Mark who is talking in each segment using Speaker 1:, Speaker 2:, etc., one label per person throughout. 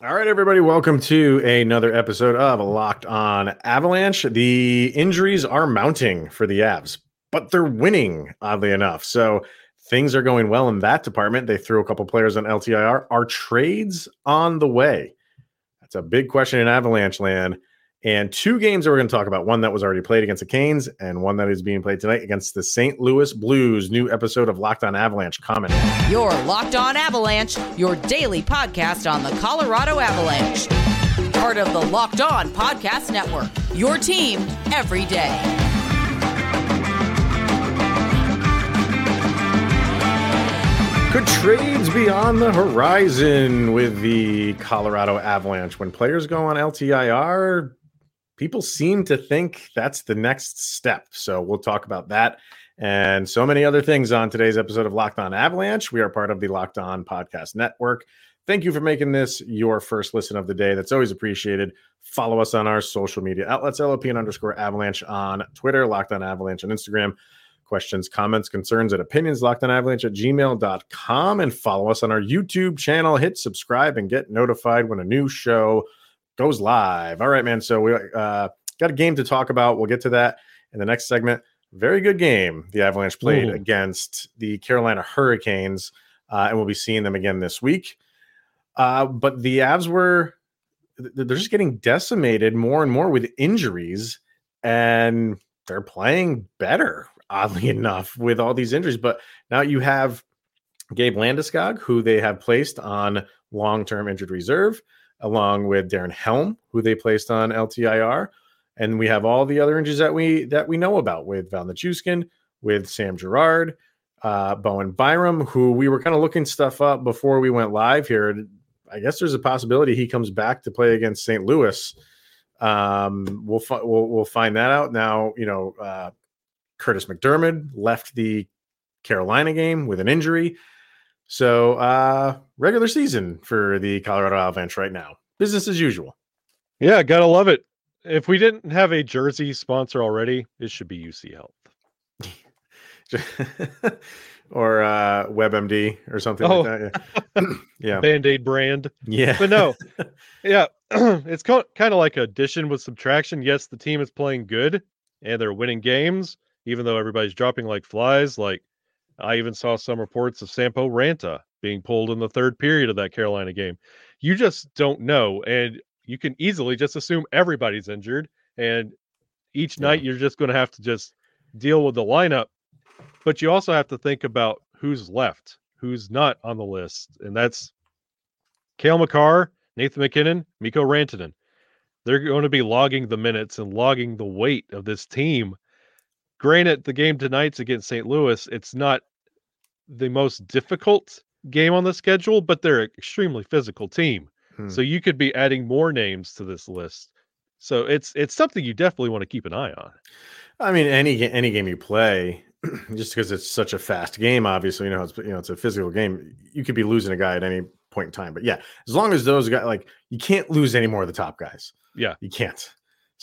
Speaker 1: All right, everybody, welcome to another episode of Locked On Avalanche. The injuries are mounting for the Avs, but they're winning, oddly enough. So things are going well in that department. They threw a couple players on LTIR. Are trades on the way? That's a big question in Avalanche land. And two games that we're going to talk about one that was already played against the Canes, and one that is being played tonight against the St. Louis Blues. New episode of Locked On Avalanche coming.
Speaker 2: Your Locked On Avalanche, your daily podcast on the Colorado Avalanche. Part of the Locked On Podcast Network, your team every day.
Speaker 1: Could trades be on the horizon with the Colorado Avalanche when players go on LTIR? People seem to think that's the next step. So we'll talk about that and so many other things on today's episode of Locked On Avalanche. We are part of the Locked On Podcast Network. Thank you for making this your first listen of the day. That's always appreciated. Follow us on our social media outlets, LOP and underscore avalanche on Twitter, Locked On Avalanche on Instagram. Questions, comments, concerns, and opinions, locked on avalanche at gmail.com. And follow us on our YouTube channel. Hit subscribe and get notified when a new show goes live. All right, man. So we uh, got a game to talk about. We'll get to that in the next segment. Very good game the Avalanche played Ooh. against the Carolina Hurricanes, uh, and we'll be seeing them again this week. Uh, but the Avs were they're just getting decimated more and more with injuries, and they're playing better, oddly enough, with all these injuries. But now you have Gabe Landeskog, who they have placed on long-term injured reserve along with Darren Helm, who they placed on LTIR. And we have all the other injuries that we that we know about with Val Nichushkin, with Sam Girard, uh, Bowen Byram, who we were kind of looking stuff up before we went live here. I guess there's a possibility he comes back to play against St. Louis. Um, we'll, fi- we'll we'll find that out now. You know, uh, Kurtis MacDermid left the Carolina game with an injury. So, uh, regular season for the Colorado Avalanche right now. Business as usual.
Speaker 3: Yeah, gotta love it. If we didn't have a jersey sponsor already, it should be UC Health.
Speaker 1: or uh, WebMD or something oh. like that. Yeah.
Speaker 3: yeah. Band Aid brand.
Speaker 1: Yeah.
Speaker 3: But no, yeah, it's kind of like addition with subtraction. Yes, the team is playing good and they're winning games, even though everybody's dropping like flies. Like I even saw some reports of Sampo Ranta being pulled in the third period of that Carolina game. You just don't know. And you can easily just assume everybody's injured. And each yeah. night you're just going to have to just deal with the lineup. But you also have to think about who's left, who's not on the list. And that's Cale Makar, Nathan MacKinnon, Mikko Rantanen. They're going to be logging the minutes and logging the weight of this team Granted, the game tonight's against St. Louis. It's not the most difficult game on the schedule, but they're an extremely physical team. Hmm. So you could be adding more names to this list. So it's it's something you definitely want to keep an eye on.
Speaker 1: I mean, any any game you play, just because it's such a fast game, obviously, you know, it's you know, it's a physical game. You could be losing a guy at any point in time. But yeah, as long as those guys like you can't lose any more of the top guys.
Speaker 3: Yeah.
Speaker 1: You can't.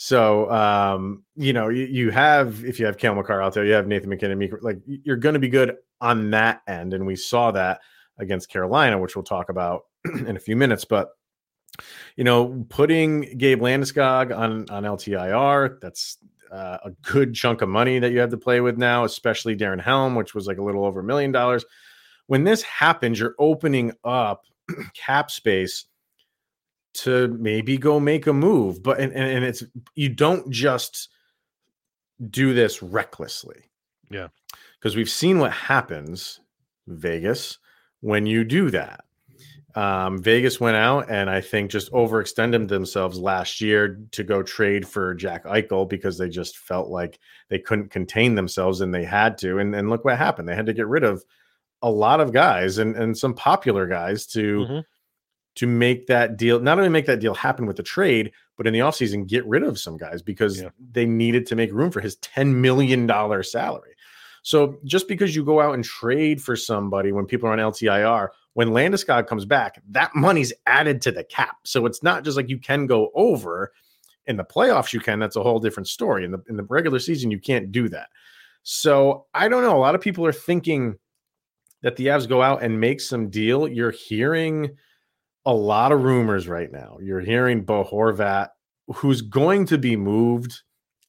Speaker 1: So um, you know, you, you, have if you have Cale Makar out there, you have Nathan MacKinnon, like you're going to be good on that end, and we saw that against Carolina, which we'll talk about in a few minutes. But you know, putting Gabe Landeskog on on LTIR, that's uh, a good chunk of money that you have to play with now, especially Darren Helm, which was like a little over a million dollars. When this happens, you're opening up cap space to maybe go make a move. But and, and it's you don't just do this recklessly.
Speaker 3: Yeah.
Speaker 1: Because we've seen what happens, Vegas, when you do that. Um, Vegas went out and I think just overextended themselves last year to go trade for Jack Eichel because they just felt like they couldn't contain themselves and they had to. And, and look what happened. They had to get rid of a lot of guys and, and some popular guys to mm-hmm to make that deal, not only make that deal happen with the trade, but in the offseason, get rid of some guys because yeah. they needed to make room for his $10 million salary. So just because you go out and trade for somebody when people are on LTIR, when Landeskog comes back, that money's added to the cap. So it's not just like you can go over in the playoffs, you can. That's a whole different story. In the in the regular season, you can't do that. So I don't know. A lot of people are thinking that the Avs go out and make some deal. You're hearing a lot of rumors right now. You're hearing Bo Horvat, who's going to be moved.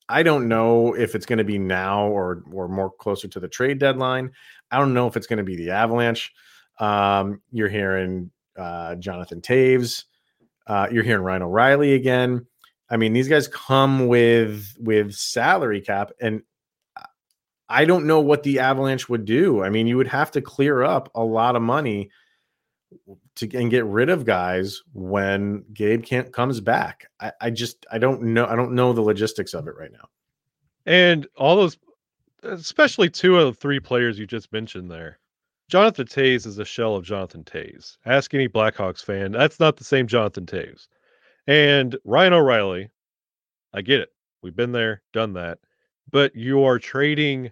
Speaker 1: I don't know if it's going to be now or or more closer to the trade deadline. I don't know if it's going to be the Avalanche. Um, you're hearing uh, Jonathan Toews. Uh, you're hearing Ryan O'Reilly again. I mean, these guys come with with salary cap, and I don't know what the Avalanche would do. I mean, you would have to clear up a lot of money to and get rid of guys when Gabe can't comes back. I, I just I don't know I don't know the logistics of it right now.
Speaker 3: And all those, especially two of the three players you just mentioned there, Jonathan Toews is a shell of Jonathan Toews. Ask any Blackhawks fan. That's not the same Jonathan Toews. And Ryan O'Reilly, I get it. We've been there, done that. But you are trading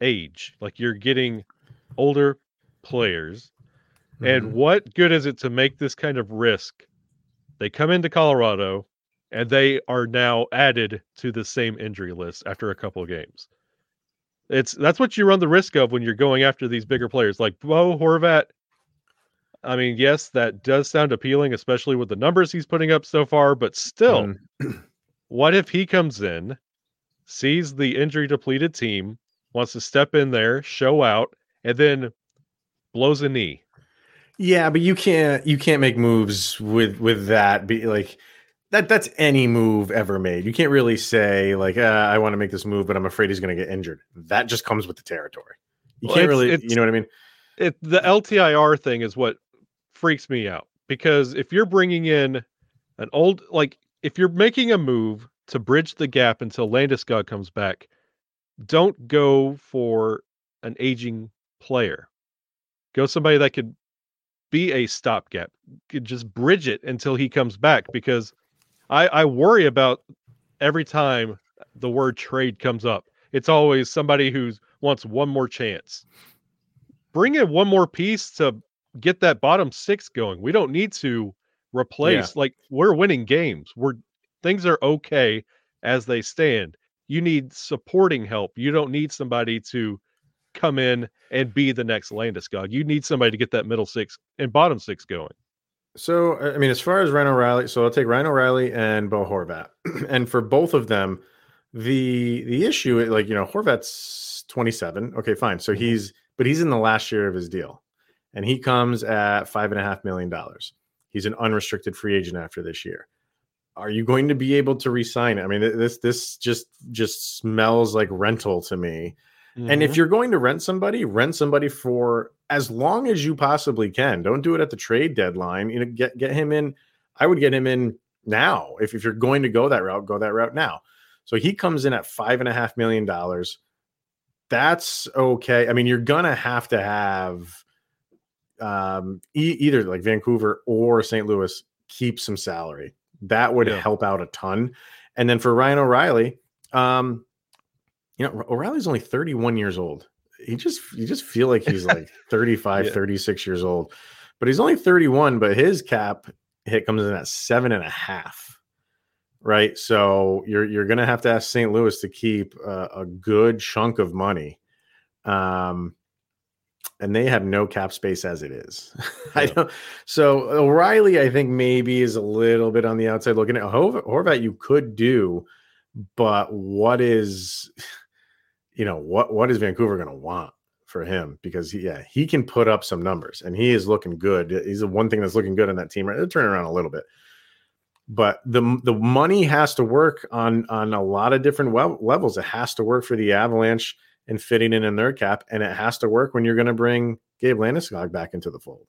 Speaker 3: age. Like you're getting older players. Mm-hmm. And what good is it to make this kind of risk? They come into Colorado and they are now added to the same injury list after a couple of games. It's that's what you run the risk of when you're going after these bigger players like Bo Horvat. I mean, yes, that does sound appealing, especially with the numbers he's putting up so far, but still, mm. what if he comes in, sees the injury depleted team, wants to step in there, show out, and then blows a knee?
Speaker 1: Yeah, but you can't you can't make moves with with that be like that that's any move ever made. You can't really say like uh, I want to make this move, but I'm afraid he's going to get injured. That just comes with the territory. You well, can't really, you know what I mean?
Speaker 3: It the LTIR thing is what freaks me out because if you're bringing in an old like if you're making a move to bridge the gap until Landeskog comes back, don't go for an aging player. Go somebody that could be a stopgap. Just bridge it until he comes back because I, I worry about every time the word trade comes up. It's always somebody who wants one more chance. Bring in one more piece to get that bottom six going. We don't need to replace yeah. like we're winning games. We're things are okay as they stand. You need supporting help. You don't need somebody to come in and be the next Landeskog. You need somebody to get that middle six and bottom six going.
Speaker 1: So, I mean, as far as Ryan O'Reilly, so I'll take Ryan O'Reilly and Bo Horvat, and for both of them, the the issue, like you know, Horvat's twenty seven. Okay, fine. So mm-hmm. he's, but he's in the last year of his deal, and he comes at five and a half million dollars. He's an unrestricted free agent after this year. Are you going to be able to resign? I mean, this this just just smells like rental to me. Mm-hmm. And if mm-hmm. you're going to rent somebody, rent somebody for as long as you possibly can. Don't do it at the trade deadline. You know, get get him in. I would get him in now. If, if you're going to go that route, go that route now. So he comes in at five and a half million dollars. That's okay. I mean, you're gonna have to have um, e- either like Vancouver or St. Louis keep some salary. That would yeah. help out a ton. And then for Ryan O'Reilly, um, you know, O'Reilly's only 31 years old. He just you just feel like he's like 35, yeah. 36 years old. But he's only 31, but his cap hit comes in at seven and a half. Right. So you're you're gonna have to ask St. Louis to keep a, a good chunk of money. Um and they have no cap space as it is. Yeah. I don't. So O'Reilly, I think maybe is a little bit on the outside looking at Horvat. You could do, but what is you know what what is Vancouver going to want for him because he, yeah he can put up some numbers and he is looking good. He's the one thing that's looking good in that team. Right, they're turning around a little bit, but the the money has to work on on a lot of different levels. It has to work for the Avalanche and fitting in in their cap, and it has to work when you're going to bring Gabe Landeskog back into the fold.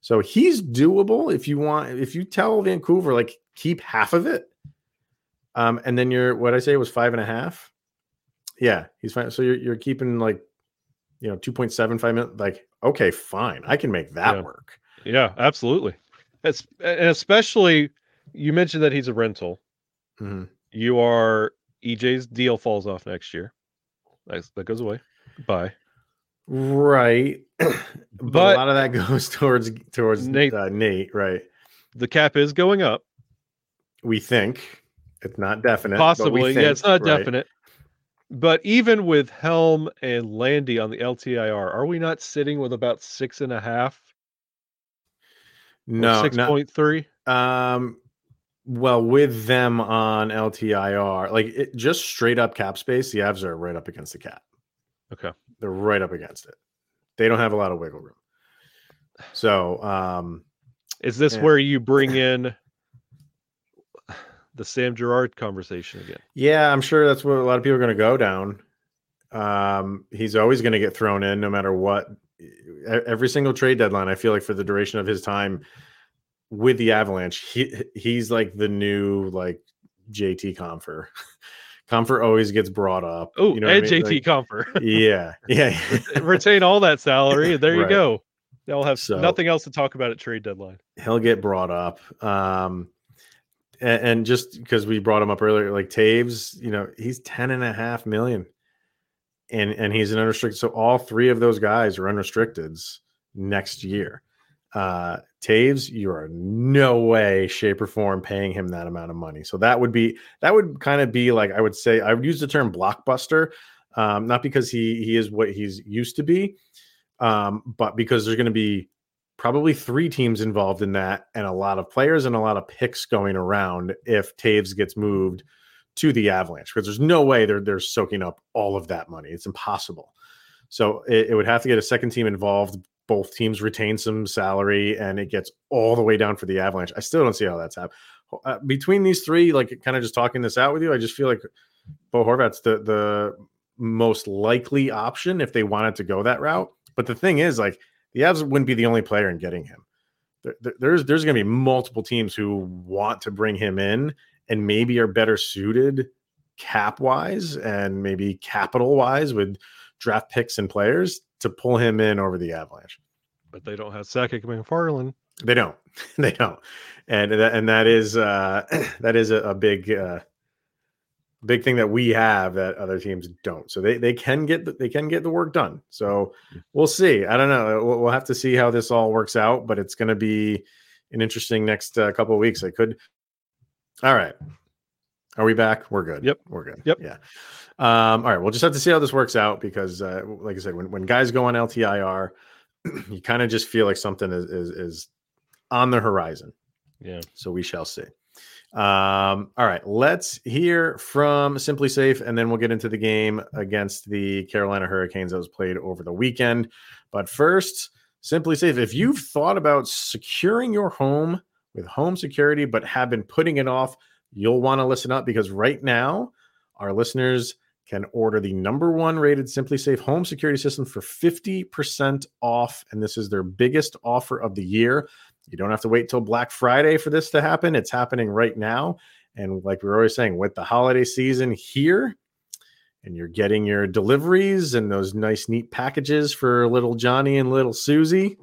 Speaker 1: So he's doable if you want. If you tell Vancouver like keep half of it, um, and then you're what I say was five and a half yeah, he's fine. So you're you're keeping like you know 2.75 minutes. Like, okay, fine. I can make that
Speaker 3: yeah.
Speaker 1: work.
Speaker 3: Yeah, absolutely. It's and especially you mentioned that he's a rental. Mm-hmm. You are EJ's deal falls off next year. That, that goes away. Bye.
Speaker 1: Right. but, but, a lot of that goes towards towards Nate, uh, Nate, right?
Speaker 3: The cap is going up.
Speaker 1: We think it's not definite.
Speaker 3: Possibly,
Speaker 1: think,
Speaker 3: yeah, it's not right? definite. But even with Helm and Landy on the LTIR, are we not sitting with about six and a half?
Speaker 1: No,
Speaker 3: six point three.
Speaker 1: Um, well, with them on LTIR, like it, just straight up cap space, the Avs are right up against the cap.
Speaker 3: Okay.
Speaker 1: They're right up against it. They don't have a lot of wiggle room. So, um,
Speaker 3: Is this
Speaker 1: Yeah.
Speaker 3: where you bring in the Sam Girard conversation again?
Speaker 1: yeah, I'm sure that's where a lot of people are going to go down. Um, he's always going to get thrown in no matter what. Every single trade deadline, I feel like for the duration of his time with the Avalanche, he he's like the new like JT Compher. Compher always gets brought up.
Speaker 3: Oh,
Speaker 1: you know what I
Speaker 3: and
Speaker 1: mean?
Speaker 3: JT
Speaker 1: Like,
Speaker 3: Compher.
Speaker 1: yeah, yeah.
Speaker 3: Retain all that salary. There you
Speaker 1: Right.
Speaker 3: go. They'll have
Speaker 1: So-
Speaker 3: nothing else to talk about at trade deadline.
Speaker 1: he'll get brought up. Um, and, and just because we brought him up earlier, like Toews, you know, he's 10 and a half million and, and he's an unrestricted. So all three of those guys are unrestricteds next year. Uh, Toews, you are no way, shape, or form paying him that amount of money. So that would be, that would kind of be like, I would say, I would use the term blockbuster, um, not because he, he is what he's used to be, um, but because there's going to be probably three teams involved in that and a lot of players and a lot of picks going around if Toews gets moved to the Avalanche because there's no way they're they're soaking up all of that money. It's impossible. So it, it would have to get a second team involved. Both teams retain some salary and it gets all the way down for the Avalanche. I still don't see how that's happening. Uh, between these three, like kind of just talking this out with you, I just feel like Bo Horvat's the the most likely option if they wanted to go that route. But the thing is, like the Avs wouldn't be the only player in getting him. There- there- There's there's going to be multiple teams who want to bring him in and maybe are better suited cap wise and maybe capital wise with draft picks and players to pull him in over the Avalanche.
Speaker 3: But they don't have Sakic MacFarland.
Speaker 1: They don't. they don't. And that and that is uh that is a, a big uh big thing that we have that other teams don't. So they they can get the, they can get the work done. So we'll see. I don't know. We'll, we'll have to see how this all works out, but it's going to be an interesting next uh, couple of weeks. I could All right. Are we back? We're good.
Speaker 3: Yep.
Speaker 1: We're good.
Speaker 3: Yep.
Speaker 1: Yeah. Um, all right. We'll just have to see how this works out because, uh, like I said, when, when guys go on LTIR, you kind of just feel like something is, is, is on the horizon.
Speaker 3: Yeah.
Speaker 1: So we shall see. Um, all right, let's hear from SimpliSafe, and then we'll get into the game against the Carolina Hurricanes that was played over the weekend. But first, SimpliSafe, if you've thought about securing your home with home security but have been putting it off, you'll want to listen up because right now, our listeners can order the number one rated SimpliSafe home security system for 50% off. And this is their biggest offer of the year. You don't have to wait till Black Friday for this to happen. It's happening right now. And like we are always saying, with the holiday season here, and you're getting your deliveries and those nice, neat packages for little Johnny and little Susie,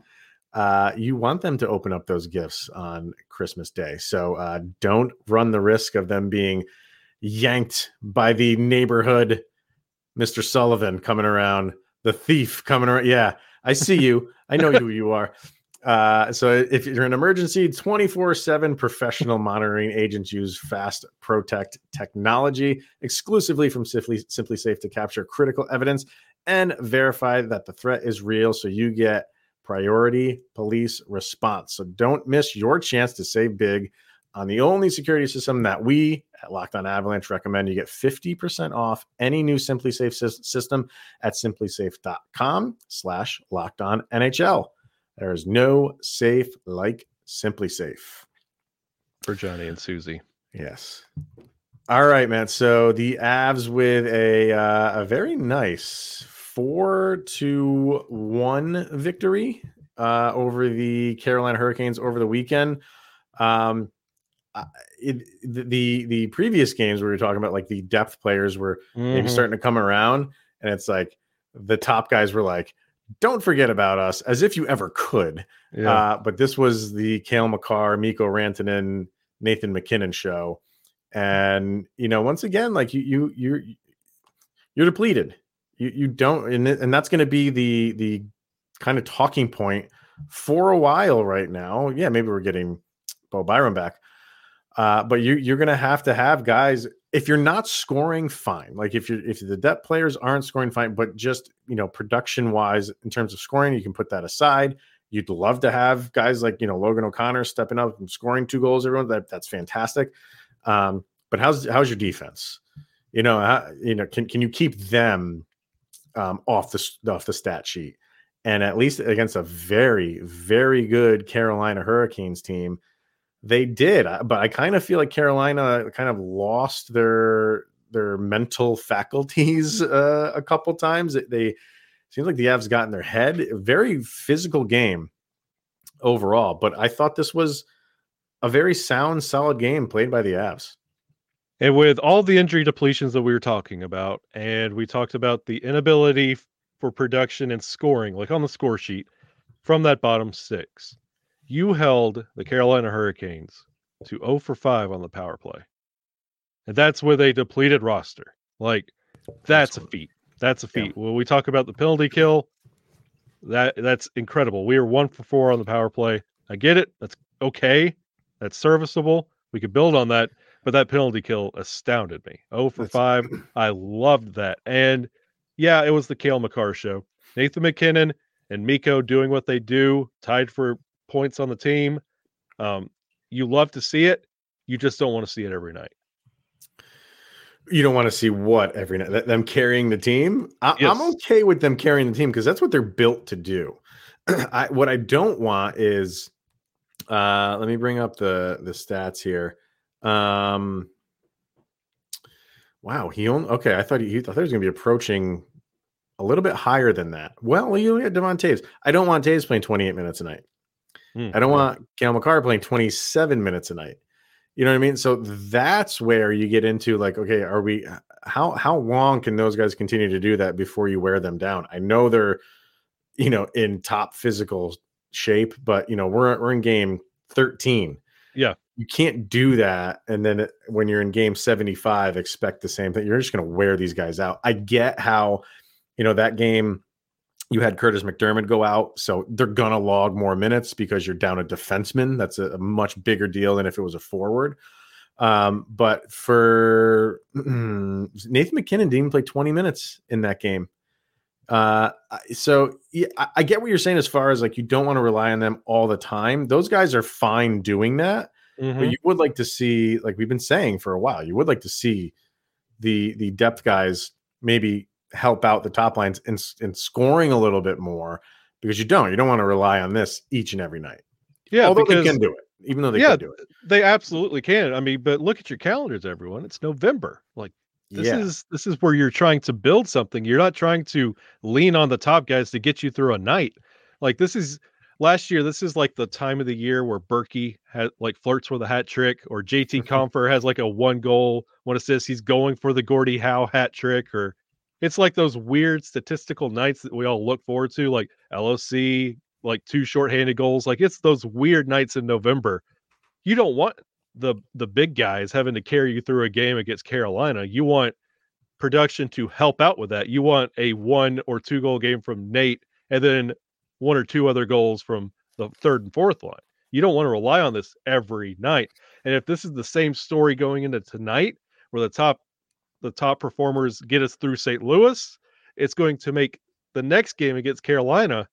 Speaker 1: uh, you want them to open up those gifts on Christmas Day. So uh, don't run the risk of them being yanked by the neighborhood Mr. Sullivan coming around, the thief coming around. Yeah, I see you. I know who you are. Uh, so if you're an emergency, 24/7 professional monitoring agents use Fast Protect technology exclusively from Simply SimpliSafe to capture critical evidence and verify that the threat is real. So you get priority police response. So don't miss your chance to save big on the only security system that we at Locked On Avalanche recommend. You get 50% off any new SimpliSafe system at simplisafe.com slash locked on NHL. There is no safe like SimpliSafe.
Speaker 3: For Johnny and Susie.
Speaker 1: Yes. All right, man. So the Avs with a uh, a very nice four to one victory uh, over the Carolina Hurricanes over the weekend. Um, it, the, the previous games we were talking about, like the depth players were maybe
Speaker 3: Mhm.
Speaker 1: starting to come around, and it's like the top guys were like, "Don't forget about us," as if you ever could.
Speaker 3: Yeah.
Speaker 1: Uh, but this was the Cale Makar, Mikko Rantanen, Nathan MacKinnon show, and you know, once again, like you, you, you're you're depleted. You, you don't, and, and that's going to be the the kind of talking point for a while right now. Yeah, maybe we're getting Bo Byram back, uh, but you you're going to have to have guys. If you're not scoring, fine. Like if you're if the depth players aren't scoring, fine. But just you know, production wise, in terms of scoring, you can put that aside You'd love to have guys like you know Logan O'Connor stepping up and scoring two goals. Everyone that that's fantastic. Um, but how's how's your defense? You know, how, you know, can can you keep them um, off the off the stat sheet? And at least against a very very good Carolina Hurricanes team, they did. But I kind of feel like Carolina kind of lost their their mental faculties uh, a couple times. They, they seems like the Avs got in their head. Very physical game overall, but I thought this was a very sound, solid game played by the Avs.
Speaker 3: And with all the injury depletions that we were talking about, and we talked about the inability for production and scoring, like on the score sheet, from that bottom six, you held the Carolina Hurricanes to 0 for 5 on the power play. And that's with a depleted roster. Like, that's a feat. That's a feat. Yeah. When we talk about the penalty kill, that that's incredible. We are one for four on the power play. I get it. That's okay. That's serviceable. We could build on that but that penalty kill astounded me. Oh for That's... five. I loved that. And yeah, it was the Cale Makar show. Nathan MacKinnon and Mikko doing what they do, tied for points on the team. Um, you love to see it. You just don't want to see it every night.
Speaker 1: You don't want to see what every night? Them carrying the team? I, am okay with them carrying the team because that's what they're built to do. I, what I don't want is, uh, let me bring up the the stats here. Um, wow, he only okay. I thought he, he thought he was going to be approaching a little bit higher than that. Well, you look at Devon Toews. I don't want Toews playing 28 minutes a night. Mm, I don't want Cale Makar playing 27 minutes a night. You know what I mean? So that's where you get into like, okay, are we how how long can those guys continue to do that before you wear them down? I know they're, you know, in top physical shape, but you know, we're we're in game 13.
Speaker 3: Yeah
Speaker 1: you can't do that and then when you're in game 75 expect the same thing you're just going to wear these guys out i get how you know that game you had kurtis macdermid go out so they're going to log more minutes because you're down a defenseman. That's a, a, much bigger deal than if it was a forward. Um, but for nathan mackinnon didn't even play 20 minutes in that game. Uh, so yeah, I, I get what you're saying as far as like you don't want to rely on them all the time. Those guys are fine doing that Mm-hmm. But you would like to see, like we've been saying for a while, you would like to see the the depth guys maybe help out the top lines in, in scoring a little bit more because you don't. You don't want to rely on this each and every night.
Speaker 3: Yeah,
Speaker 1: although
Speaker 3: because,
Speaker 1: they can do it, even though they
Speaker 3: yeah,
Speaker 1: can do it,
Speaker 3: they absolutely can. I mean, but look at your calendars, everyone. It's November. Like this yeah. is this is where you're trying to build something. You're not trying to lean on the top guys to get you through a night. Like this is last year, this is like the time of the year where Berkey had like flirts with a hat trick, or JT. Compher has like a one goal, one assist. He's going for the Gordie Howe hat trick, or it's like those weird statistical nights that we all look forward to, like LOC, like two shorthanded goals. Like it's those weird nights in November. You don't want the the big guys having to carry you through a game against Carolina. You want production to help out with that. You want a one or two goal game from Nate and then one or two other goals from the third and fourth line. You don't want to rely on this every night. And if this is the same story going into tonight, where the top the top performers get us through St. Louis, it's going to make the next game against Carolina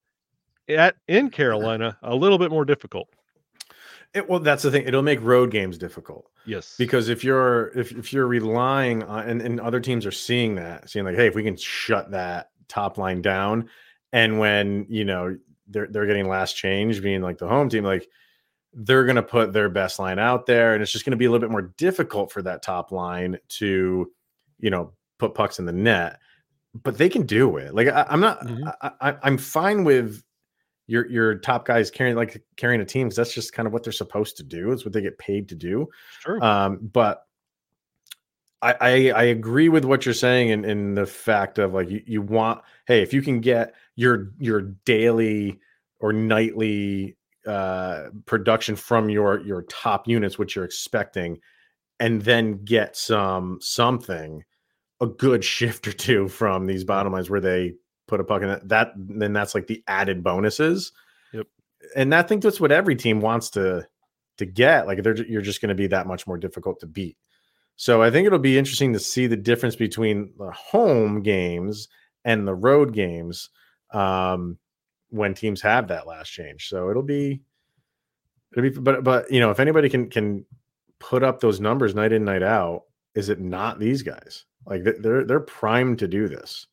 Speaker 3: at in Carolina a little bit more difficult.
Speaker 1: It, well, that's the thing. It'll make road games difficult.
Speaker 3: Yes,
Speaker 1: because if you're if, if you're relying on and, and other teams are seeing that, seeing like, hey, if we can shut that top line down, and when you know they're they're getting last change, being like the home team, like they're going to put their best line out there, and it's just going to be a little bit more difficult for that top line to, you know, put pucks in the net. But they can do it. Like I, am not, mm-hmm. I, am fine with your your top guys carrying like carrying a team because that's just kind of what they're supposed to do. It's what they get paid to do.
Speaker 3: Sure.
Speaker 1: Um, but I, I, I agree with what you're saying in, in the fact of like you, you want hey if you can get your your daily or nightly uh, production from your your top units, which you're expecting, and then get some something, a good shift or two from these bottom lines where they put a puck in it. That then that's like the added bonuses.
Speaker 3: Yep.
Speaker 1: And I think that's what every team wants to to get. Like they're you're just going to be that much more difficult to beat. So I think it'll be interesting to see the difference between the home games and the road games um, when teams have that last change. So it'll be it'll be but but you know, if anybody can can put up those numbers night in night out, is it not these guys? Like they're they're primed to do this.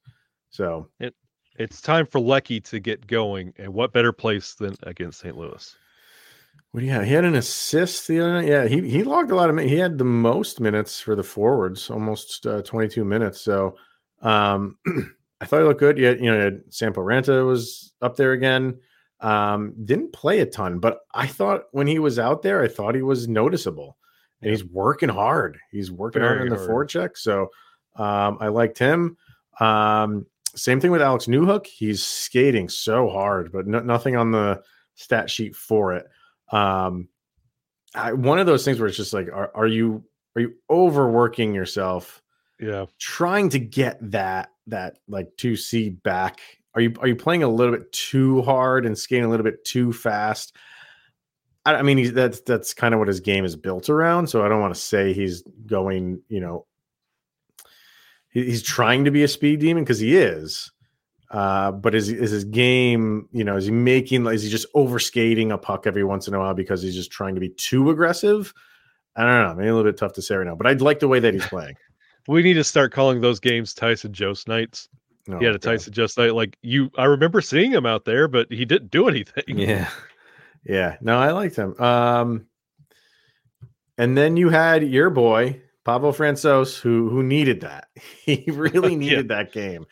Speaker 1: So
Speaker 3: it it's time for Lecky to get going, and what better place than against St. Louis?
Speaker 1: What do you have? He had an assist the other night. Yeah, he he logged a lot of minutes. He had the most minutes for the forwards, almost uh, 22 minutes. So um I thought he looked good. Yeah, you know, Sampo Ranta was up there again. Um, didn't play a ton, but I thought when he was out there, I thought he was noticeable. And he's working hard. He's working Very hard in the hard. forecheck. So um, I liked him. Um, same thing with Alex Newhook. He's skating so hard, but no, nothing on the stat sheet for it. Um, I, one of those things where it's just like, are, are you are you overworking yourself?
Speaker 3: Yeah,
Speaker 1: trying to get that that like two C back. Are you are you playing a little bit too hard and skating a little bit too fast? I, I mean, he's, that's that's kind of what his game is built around. So I don't want to say he's going, you know, he's trying to be a speed demon because he is. Uh, but is is his game, you know, is he making is he just overskating a puck every once in a while because he's just trying to be too aggressive? I don't know. Maybe a little bit tough to say right now, but I'd like the way that he's playing.
Speaker 3: we need to start calling those games Tyson Jost nights. Oh, he had a Tyson Jost night. Like you, I remember seeing him out there, but he didn't do anything.
Speaker 1: Yeah, yeah. No, I liked him. Um, and then you had your boy Pablo Francouz, who who needed that. He really needed yeah. that game.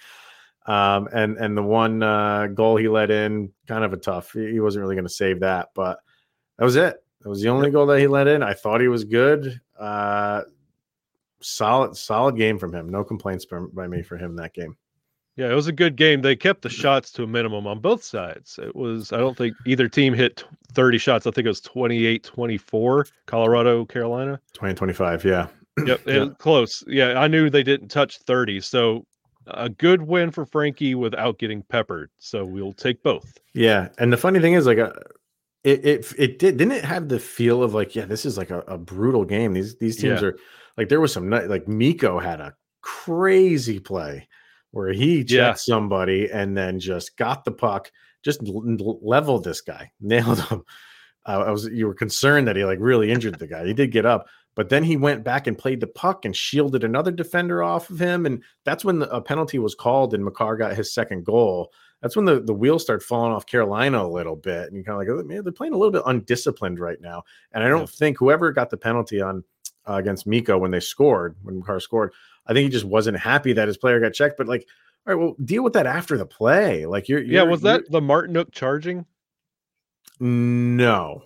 Speaker 1: Um, and and the one uh, goal he let in, kind of a tough. He wasn't really going to save that, but that was it. That was the only goal that he let in. I thought he was good. Uh, solid, solid game from him. No complaints by me for him that game.
Speaker 3: Yeah, it was a good game. They kept the shots to a minimum on both sides. It was, I don't think either team hit 30 shots. I think it was 28 24, Colorado, Carolina.
Speaker 1: 20 25, yeah.
Speaker 3: Yep, yeah. close. Yeah, I knew they didn't touch 30. So a good win for Frankie without getting peppered. So we'll take both.
Speaker 1: Yeah, and the funny thing is, like, uh, it it it did didn't it have the feel of like, yeah, this is like a, a brutal game. These these teams yeah. are like there was some like Mikko had a crazy play where he checked yeah. somebody and then just got the puck, just leveled this guy, nailed him. Uh, I was you were concerned that he like really injured the guy. He did get up, but then he went back and played the puck and shielded another defender off of him. And that's when the, a penalty was called and Makar got his second goal. That's when the, the wheels start falling off Carolina a little bit. And you kind of like, oh, man, they're playing a little bit undisciplined right now. And I don't yeah. think whoever got the penalty on uh, against Mikko when they scored, when Makar scored, I think he just wasn't happy that his player got checked. But like, all right, well, deal with that after the play. Like you're, you're
Speaker 3: yeah, was that the Martinook charging?
Speaker 1: No,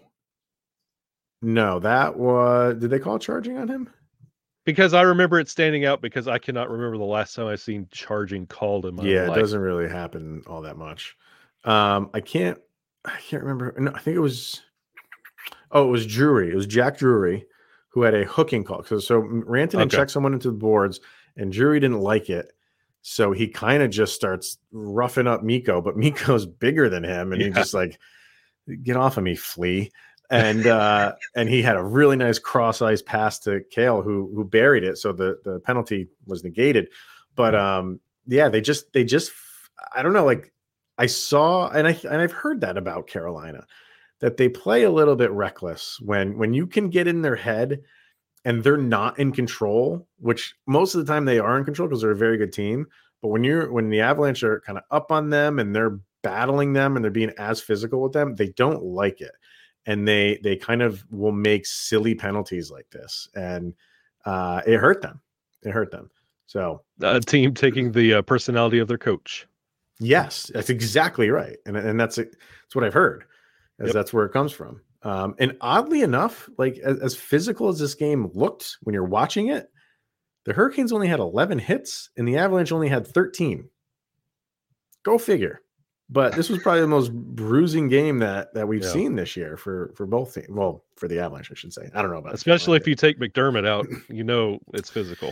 Speaker 1: no, that was. Did they call charging on him?
Speaker 3: Because I remember it standing out because I cannot remember the last time I seen charging called in my
Speaker 1: yeah,
Speaker 3: life.
Speaker 1: it doesn't really happen all that much. Um, I can't. I can't remember. No, I think it was. Oh, it was Drury. It was Jack Drury who had a hooking call. So, so Rantanen okay. checked someone into the boards, and Drury didn't like it. So he kind of just starts roughing up Mikko, but Mikko's bigger than him, and yeah. he just like, get off of me, flea and uh, and he had a really nice cross ice pass to Cale, who who buried it, so the the penalty was negated. But um, yeah, they just they just I don't know, like I saw and I and I've heard that about Carolina that they play a little bit reckless when when you can get in their head and they're not in control, which most of the time they are in control because they're a very good team. But when you're when the Avalanche are kind of up on them and they're battling them and they're being as physical with them, they don't like it and they they kind of will make silly penalties like this, and uh, it hurt them. It hurt them. So
Speaker 3: a team taking the uh, personality of their coach.
Speaker 1: Yes, that's exactly right, and and that's it. that's what I've heard. As yep. that's where it comes from. Um, and oddly enough, like as, as physical as this game looked when you're watching it, the Hurricanes only had 11 hits, and the Avalanche only had 13. Go figure. But this was probably the most bruising game that that we've yeah. seen this year for for both teams. Well, for the Avalanche, I should say. I don't know about
Speaker 3: especially if you take MacDermid out, you know it's physical.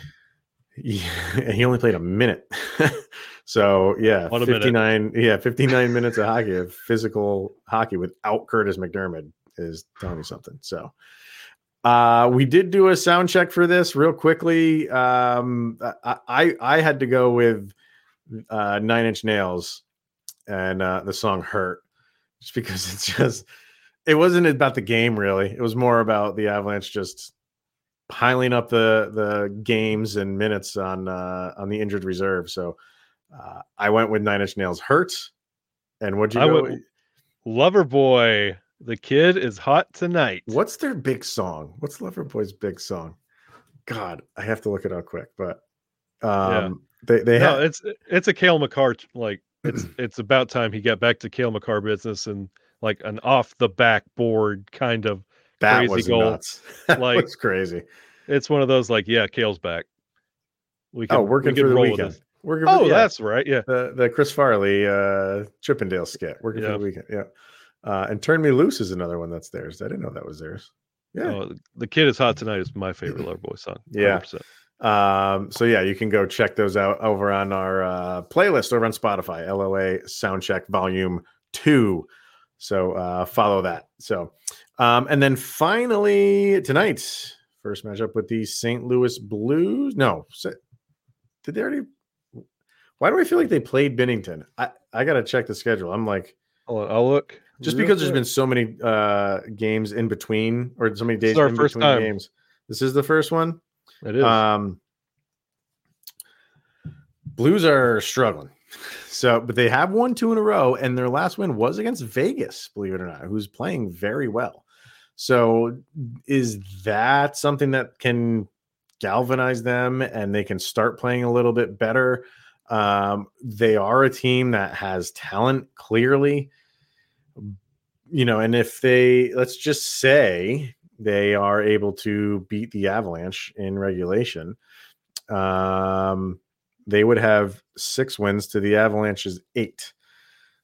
Speaker 1: Yeah, he only played a minute. so yeah, One 59 yeah, 59 minutes of hockey of physical hockey without Kurtis MacDermid is telling me something. So uh we did do a sound check for this real quickly. Um I I, I had to go with uh nine inch nails and uh, the song "Hurt," just because it's just it wasn't about the game really. It was more about the Avalanche just piling up the the games and minutes on uh, on the injured reserve. So uh, I went with Nine Inch Nails "Hurt," and what'd you
Speaker 3: I
Speaker 1: go?
Speaker 3: went- Loverboy, the kid is hot tonight.
Speaker 1: What's their big song? What's Loverboy's big song? God, I have to look it up quick. But um, they they
Speaker 3: no,
Speaker 1: have
Speaker 3: it's it's a Cale Makar like it's it's about time he got back to Cale Makar business and like an off the backboard kind of.
Speaker 1: that
Speaker 3: crazy
Speaker 1: was
Speaker 3: goal.
Speaker 1: nuts. That
Speaker 3: Like-
Speaker 1: was crazy.
Speaker 3: It's one of those like yeah, Kale's back. We can,
Speaker 1: Oh,
Speaker 3: we
Speaker 1: working
Speaker 3: can
Speaker 1: for the weekend. Working
Speaker 3: Oh,
Speaker 1: yeah,
Speaker 3: that's right. Yeah,
Speaker 1: the the Chris Farley uh, Chippendale skit. Working for
Speaker 3: Yeah.
Speaker 1: the weekend. Yeah, uh, and Turn Me Loose is another one that's theirs. I didn't know that was theirs. Yeah.
Speaker 3: Oh, the kid is hot tonight is my favorite Loverboy song.
Speaker 1: Yeah.
Speaker 3: 100%.
Speaker 1: Um, so yeah, you can go check those out over on our uh, playlist over on Spotify, LOA Soundcheck Volume Two. So uh, follow that. So, um, and then finally tonight, first matchup with the St. Louis Blues. No, did they already? Why do I feel like they played Binnington? I I gotta check the schedule. I'm like
Speaker 3: on, I'll look.
Speaker 1: just
Speaker 3: real
Speaker 1: because there's been so many uh games in between or so many days in between
Speaker 3: time.
Speaker 1: games. This is the first one.
Speaker 3: It is.
Speaker 1: Um, Blues are struggling. So, but they have won two in a row, and their last win was against Vegas, believe it or not, who's playing very well. So, is that something that can galvanize them and they can start playing a little bit better? Um, they are a team that has talent, clearly. You know, and if they, let's just say they are able to beat the Avalanche in regulation, um, they would have six wins to the Avalanche's eight.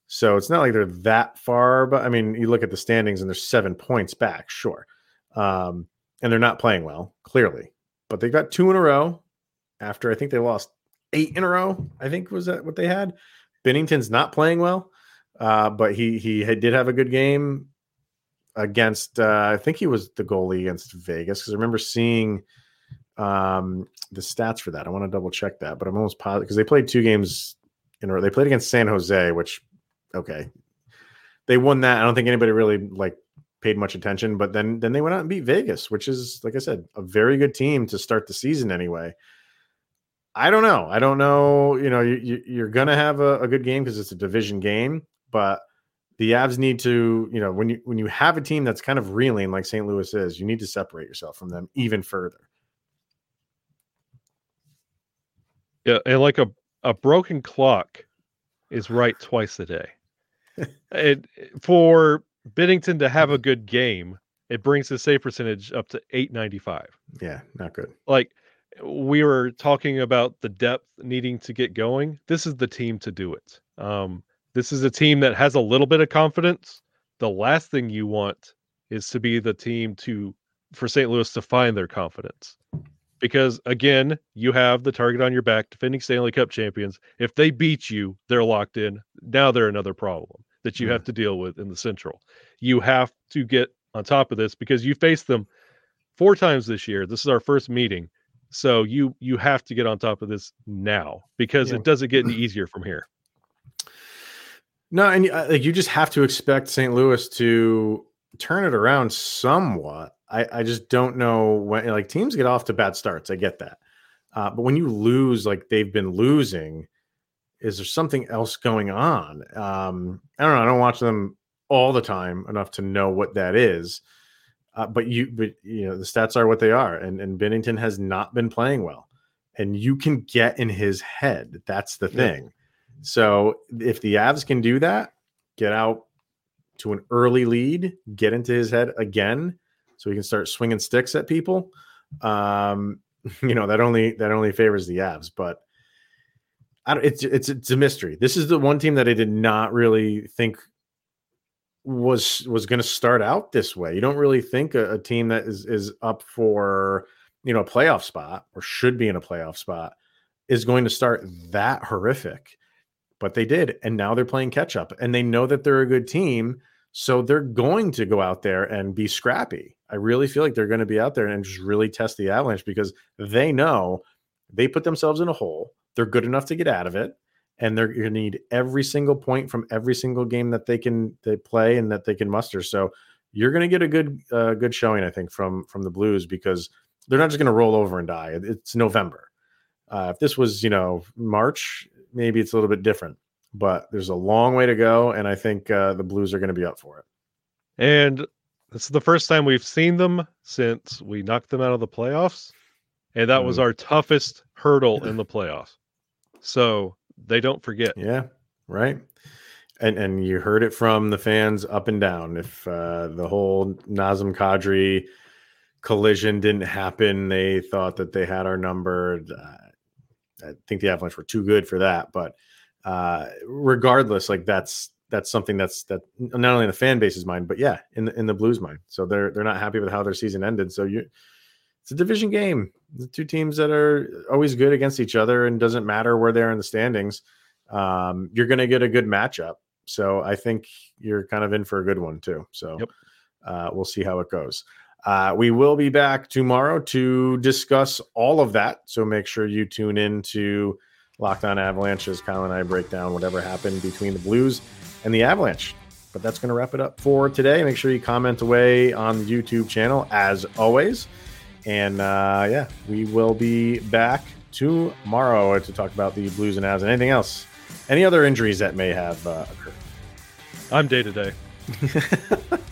Speaker 1: So it's not like they're that far, but I mean, you look at the standings and they're seven points back, sure. Um, and they're not playing well, clearly, but they got two in a row after I think they lost eight in a row. I think was that what they had. Binnington's not playing well, uh, but he he had, did have a good game against. Uh, I think he was the goalie against Vegas because I remember seeing um, the stats for that. I want to double check that, but I'm almost positive because they played two games in a row. They played against San Jose, which okay, they won that. I don't think anybody really like paid much attention, but then then they went out and beat Vegas, which is like I said, a very good team to start the season anyway. I don't know. I don't know. You know, you, you, you're going to have a, a good game because it's a division game, but the Avs need to, you know, when you when you have a team that's kind of reeling like St. Louis is, you need to separate yourself from them even further.
Speaker 3: Yeah, and like a a broken clock is right twice a day. it for Binnington to have a good game, it brings the save percentage up to 895.
Speaker 1: Yeah, not good.
Speaker 3: Like we were talking about the depth needing to get going. This is the team to do it. Um, this is a team that has a little bit of confidence. The last thing you want is to be the team to for St. Louis to find their confidence. Because again, you have the target on your back, defending Stanley Cup champions. If they beat you, they're locked in. Now they're another problem that you
Speaker 1: Mhm.
Speaker 3: have to deal with in the Central. You have to get on top of this because you faced them four times this year. This is our first meeting. So you you have to get on top of this now because
Speaker 1: Yeah.
Speaker 3: it doesn't get any easier from here.
Speaker 1: No, and uh, like you just have to expect St. Louis to turn it around somewhat. I, I just don't know when like teams get off to bad starts. I get that. Uh, but when you lose like they've been losing, is there something else going on? Um, I don't know. I don't watch them all the time enough to know what that is. Uh, but you, but you know, the stats are what they are, and and Binnington has not been playing well, and you can get in his head. That's the
Speaker 3: Yeah.
Speaker 1: So if the Avs can do that, get out to an early lead, get into his head again, so he can start swinging sticks at people. Um, you know that only that only favors the Avs, but I don't, it's it's it's a mystery. This is the one team that I did not really think was was going to start out this way. You don't really think a, a team that is is up for you know a playoff spot or should be in a playoff spot is going to start that horrific but they did and now they're playing catch up and they know that they're a good team so they're going to go out there and be scrappy i really feel like they're going to be out there and just really test the avalanche because they know they put themselves in a hole they're good enough to get out of it and they're going to need every single point from every single game that they can they play and that they can muster. So you're going to get a good uh, good showing, I think, from from the Blues because they're not just going to roll over and die. It's November. Uh, if this was you know March, maybe it's a little bit different. But there's a long way to go, and I think uh, the Blues are going to be up for it.
Speaker 3: And this is the first time we've seen them since we knocked them out of the playoffs, and that mm. was our toughest hurdle in the playoffs. So they don't forget.
Speaker 1: Yeah, right. And and you heard it from the fans up and down. If uh, the whole Nazem Kadri collision didn't happen, they thought that they had our number. Uh, I think the Avalanche were too good for that. But uh, regardless, like that's that's something that's that not only in the fan base's mind, but yeah, in the in the Blues mind. So they're they're not happy with how their season ended. So you it's a division game. The two teams that are always good against each other and doesn't matter where they're in the standings. Um, you're going to get a good matchup. So I think you're kind of in for a good one too. So yep. uh, we'll see how it goes. Uh, we will be back tomorrow to discuss all of that. So make sure you tune in to Locked On Avalanche as Kyle and I break down whatever happened between the Blues and the Avalanche. But that's going to wrap it up for today. Make sure you comment away on the YouTube channel as always. And uh, yeah, we will be back tomorrow to talk about the Blues and Avs and anything else, any other injuries that may have uh, occurred.
Speaker 3: I'm day to day.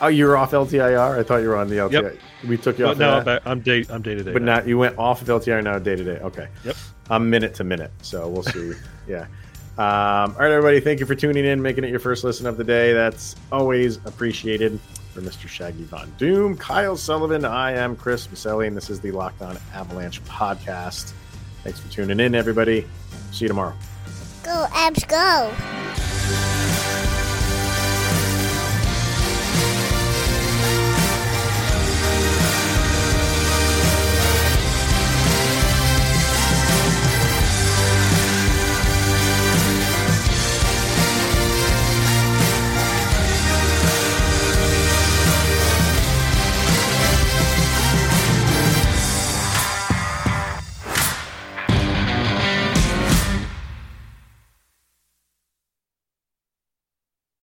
Speaker 1: Oh, you were off LTIR. I thought you were on the LTIR. Yep. We took you
Speaker 3: but
Speaker 1: off.
Speaker 3: No, that. I'm day. I'm day to day.
Speaker 1: But now. not you went off of LTIR now day to day. Okay.
Speaker 3: Yep.
Speaker 1: I'm minute to minute. So we'll see. yeah. Um, all right, everybody. Thank you for tuning in, making it your first listen of the day. That's always appreciated for Mr. Shaggy Von Doom, Kyle Sullivan. I am Chris Maselli, and this is the Locked On Avalanche podcast. Thanks for tuning in, everybody. See you tomorrow.
Speaker 4: Go, Avs, go.